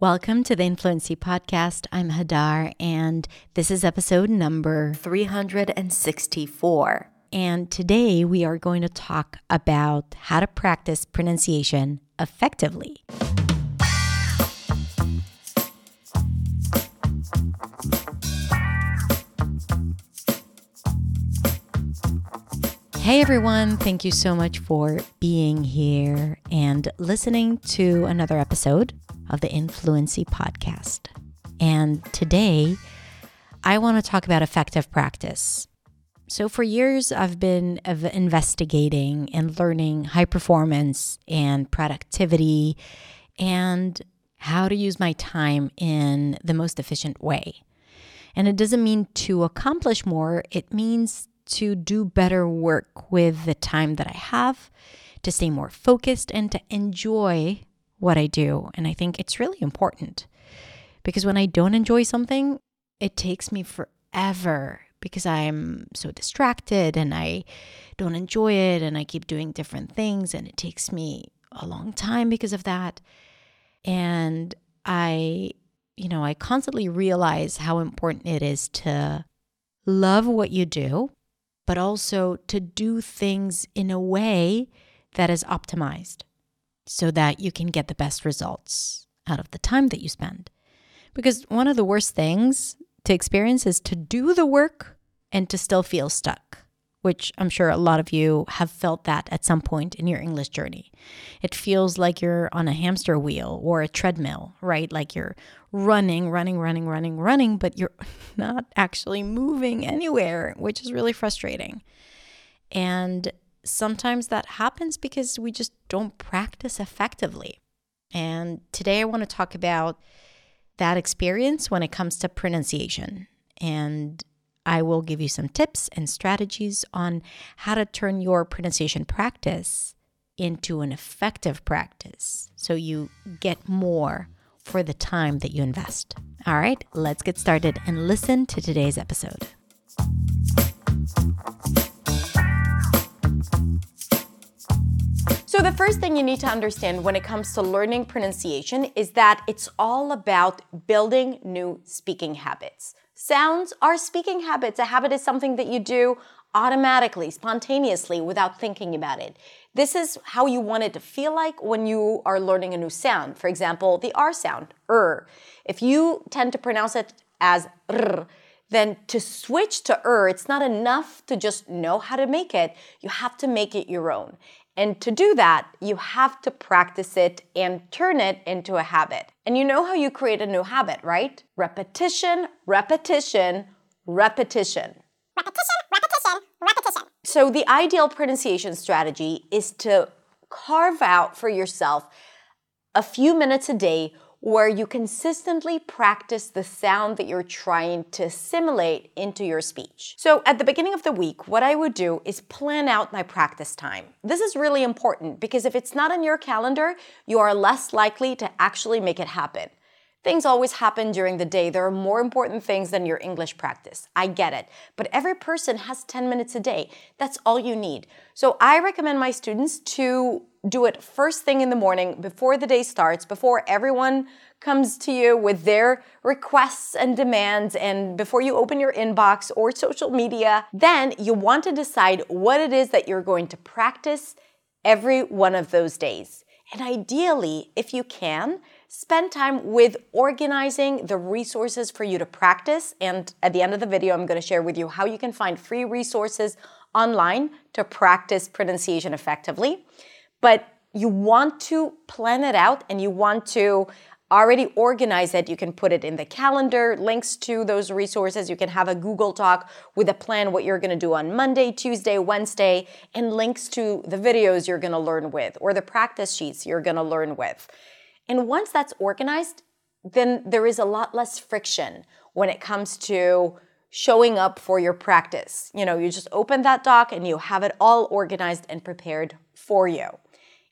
Welcome to the Influency Podcast. I'm Hadar, and this is episode number 364. And today we are going to talk about how to practice pronunciation effectively. Hey everyone, thank you so much for being here and listening to another episode of the Influency Podcast. And today, I want to talk about effective practice. So, for years, I've been investigating and learning high performance and productivity and how to use my time in the most efficient way. And it doesn't mean to accomplish more, it means to do better work with the time that I have, to stay more focused, and to enjoy what I do. And I think it's really important because when I don't enjoy something, it takes me forever because I'm so distracted and I don't enjoy it and I keep doing different things and it takes me a long time because of that. And I, you know, I constantly realize how important it is to love what you do but also to do things in a way that is optimized so that you can get the best results out of the time that you spend. Because one of the worst things to experience is to do the work and to still feel stuck which I'm sure a lot of you have felt that at some point in your English journey. It feels like you're on a hamster wheel or a treadmill, right? Like you're running, running, running, running, running, but you're not actually moving anywhere, which is really frustrating. And sometimes that happens because we just don't practice effectively. And today I want to talk about that experience when it comes to pronunciation and I will give you some tips and strategies on how to turn your pronunciation practice into an effective practice so you get more for the time that you invest. All right, let's get started and listen to today's episode. So, the first thing you need to understand when it comes to learning pronunciation is that it's all about building new speaking habits. Sounds are speaking habits. A habit is something that you do automatically, spontaneously, without thinking about it. This is how you want it to feel like when you are learning a new sound. For example, the R sound, er. If you tend to pronounce it as r, then to switch to er, it's not enough to just know how to make it. You have to make it your own. And to do that, you have to practice it and turn it into a habit. And you know how you create a new habit, right? Repetition, repetition, repetition. Repetition, repetition, repetition. So the ideal pronunciation strategy is to carve out for yourself a few minutes a day where you consistently practice the sound that you're trying to assimilate into your speech. So, at the beginning of the week, what I would do is plan out my practice time. This is really important because if it's not in your calendar, you are less likely to actually make it happen. Things always happen during the day. There are more important things than your English practice. I get it. But every person has 10 minutes a day. That's all you need. So I recommend my students to do it first thing in the morning before the day starts, before everyone comes to you with their requests and demands, and before you open your inbox or social media. Then you want to decide what it is that you're going to practice every one of those days. And ideally, if you can, spend time with organizing the resources for you to practice. And at the end of the video, I'm going to share with you how you can find free resources online to practice pronunciation effectively but you want to plan it out and you want to already organize it. You can put it in the calendar, links to those resources. You can have a Google Doc with a plan what you're going to do on Monday, Tuesday, Wednesday, and links to the videos you're going to learn with or the practice sheets you're going to learn with. And once that's organized, then there is a lot less friction when it comes to showing up for your practice. You know, you just open that doc and you have it all organized and prepared for you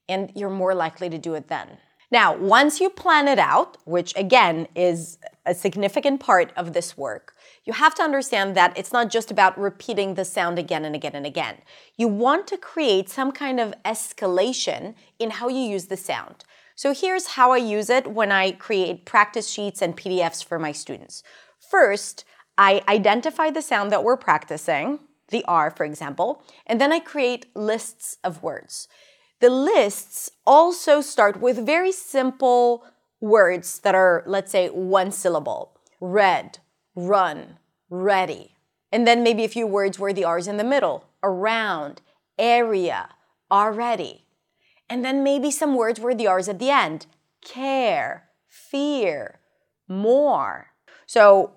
and you're more likely to do it then. Now, once you plan it out, which again is a significant part of this work, you have to understand that it's not just about repeating the sound again and again and again. You want to create some kind of escalation in how you use the sound. So here's how I use it when I create practice sheets and PDFs for my students. First, I identify the sound that we're practicing, the R, for example, and then I create lists of words. The lists also start with very simple words that are, let's say, one syllable red, run, ready. And then maybe a few words where the R is in the middle around, area, already. And then maybe some words where the R is at the end care, fear, more. So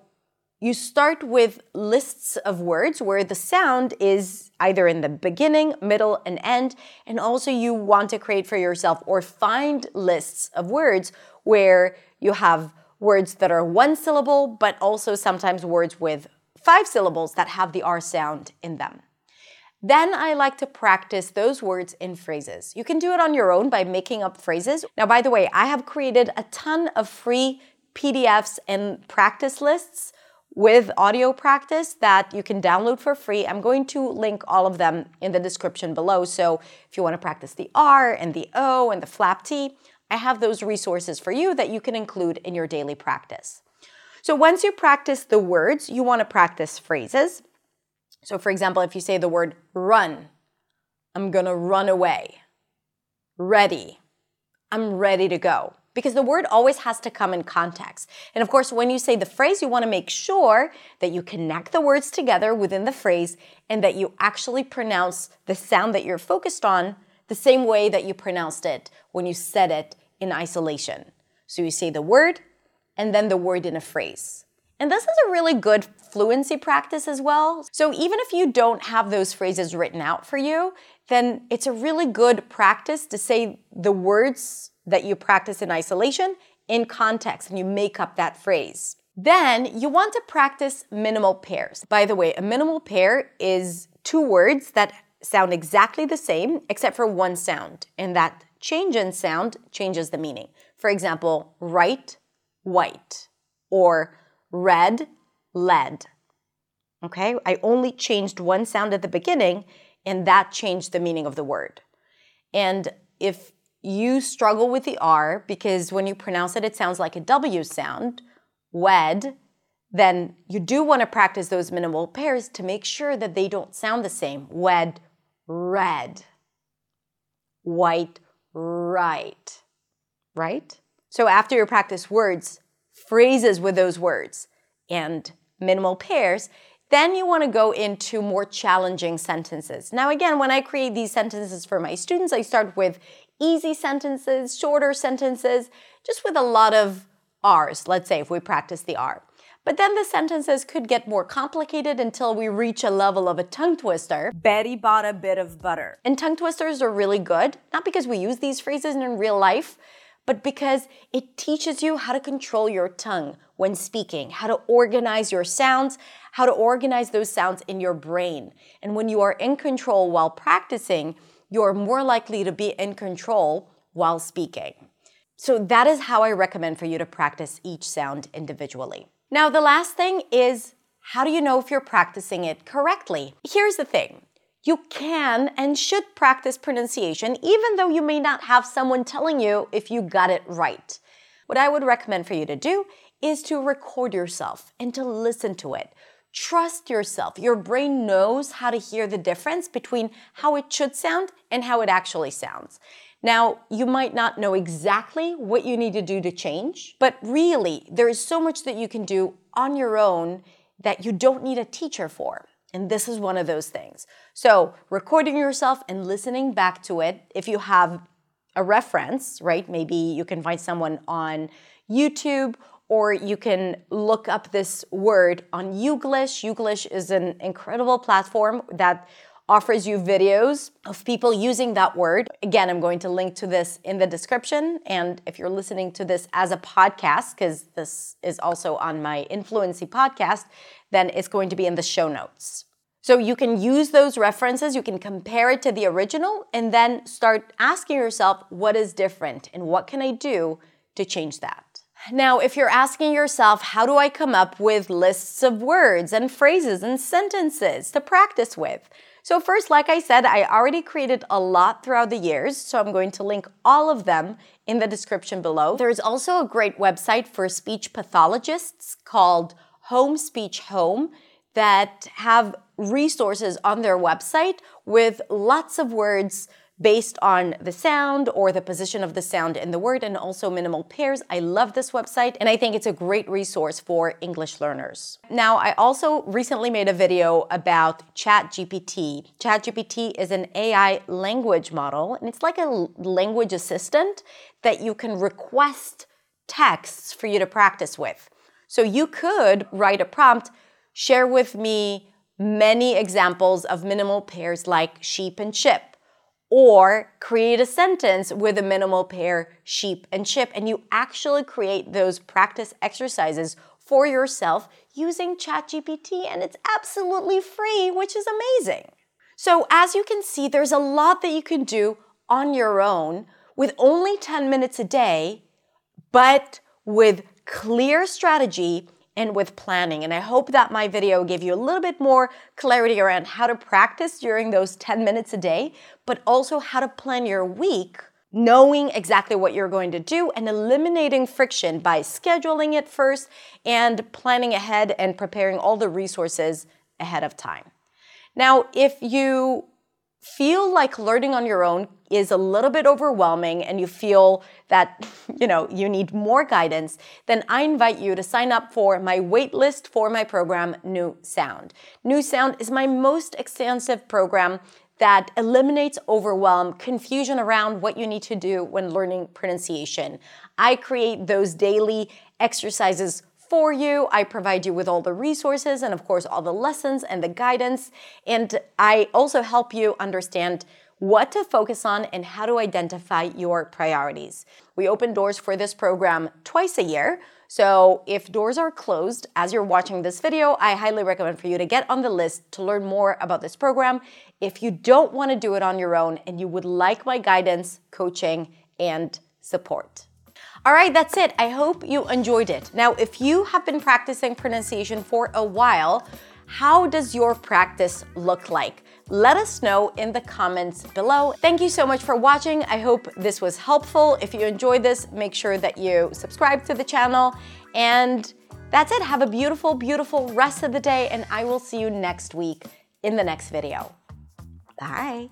you start with lists of words where the sound is either in the beginning, middle, and end. And also, you want to create for yourself or find lists of words where you have words that are one syllable, but also sometimes words with five syllables that have the R sound in them. Then I like to practice those words in phrases. You can do it on your own by making up phrases. Now, by the way, I have created a ton of free PDFs and practice lists with audio practice that you can download for free. I'm going to link all of them in the description below. So if you want to practice the R and the O and the flap T, I have those resources for you that you can include in your daily practice. So once you practice the words, you want to practice phrases. So, for example, if you say the word run, I'm gonna run away. Ready, I'm ready to go. Because the word always has to come in context. And of course, when you say the phrase, you wanna make sure that you connect the words together within the phrase and that you actually pronounce the sound that you're focused on the same way that you pronounced it when you said it in isolation. So you say the word and then the word in a phrase. And this is a really good fluency practice as well. So even if you don't have those phrases written out for you, then it's a really good practice to say the words that you practice in isolation in context and you make up that phrase. Then you want to practice minimal pairs. By the way, a minimal pair is two words that sound exactly the same except for one sound, and that change in sound changes the meaning. For example, right, white, or red, lead. Okay, I only changed one sound at the beginning, and that changed the meaning of the word. And if you struggle with the R because when you pronounce it, it sounds like a W sound, wed, then you do want to practice those minimal pairs to make sure that they don't sound the same. Wed, red, white, right, right? So after you practice words, phrases with those words and minimal pairs, then you want to go into more challenging sentences. Now, again, when I create these sentences for my students, I start with easy sentences, shorter sentences, just with a lot of R's, let's say if we practice the R. But then the sentences could get more complicated until we reach a level of a tongue twister. Betty bought a bit of butter. And tongue twisters are really good, not because we use these phrases in real life, but because it teaches you how to control your tongue when speaking, how to organize your sounds, how to organize those sounds in your brain. And when you are in control while practicing, you're more likely to be in control while speaking. So that is how I recommend for you to practice each sound individually. Now, the last thing is how do you know if you're practicing it correctly? Here's the thing you can and should practice pronunciation even though you may not have someone telling you if you got it right. What I would recommend for you to do is to record yourself and to listen to it. Trust yourself. Your brain knows how to hear the difference between how it should sound and how it actually sounds. Now, you might not know exactly what you need to do to change, but really, there is so much that you can do on your own that you don't need a teacher for. And this is one of those things. So, recording yourself and listening back to it, if you have a reference, right? Maybe you can find someone on YouTube or you can look up this word on Youglish. Youglish is an incredible platform that offers you videos of people using that word. Again, I'm going to link to this in the description. And if you're listening to this as a podcast, because this is also on my Influency podcast, then it's going to be in the show notes. So you can use those references, you can compare it to the original, and then start asking yourself, what is different and what can I do to change that? Now, if you're asking yourself, how do I come up with lists of words and phrases and sentences to practice with? So, first, like I said, I already created a lot throughout the years, so I'm going to link all of them in the description below. There's also a great website for speech pathologists called Home Speech Home that have resources on their website with lots of words based on the sound or the position of the sound in the word and also minimal pairs. I love this website and I think it's a great resource for English learners. Now, I also recently made a video about ChatGPT. ChatGPT is an AI language model and it's like a language assistant that you can request texts for you to practice with. So you could write a prompt, share with me many examples of minimal pairs like sheep and chip or create a sentence with a minimal pair sheep and chip and you actually create those practice exercises for yourself using ChatGPT and it's absolutely free, which is amazing. So as you can see, there's a lot that you can do on your own with only 10 minutes a day, but with clear strategy and with planning. And I hope that my video gave you a little bit more clarity around how to practice during those 10 minutes a day, but also how to plan your week, knowing exactly what you're going to do and eliminating friction by scheduling it first and planning ahead and preparing all the resources ahead of time. Now, if you feel like learning on your own is a little bit overwhelming and you feel that you know you need more guidance then i invite you to sign up for my waitlist for my program new sound new sound is my most extensive program that eliminates overwhelm, confusion around what you need to do when learning pronunciation. I create those daily exercises for you. I provide you with all the resources and, of course, all the lessons and the guidance. And I also help you understand what to focus on and how to identify your priorities. We open doors for this program twice a year. So if doors are closed as you're watching this video, I highly recommend for you to get on the list to learn more about this program. If you don't want to do it on your own and you would like my guidance, coaching, and support. All right, that's it. I hope you enjoyed it. Now, if you have been practicing pronunciation for a while, how does your practice look like? Let us know in the comments below. Thank you so much for watching. I hope this was helpful. If you enjoyed this, make sure that you subscribe to the channel. And that's it. Have a beautiful, beautiful rest of the day, and I will see you next week in the next video. Bye.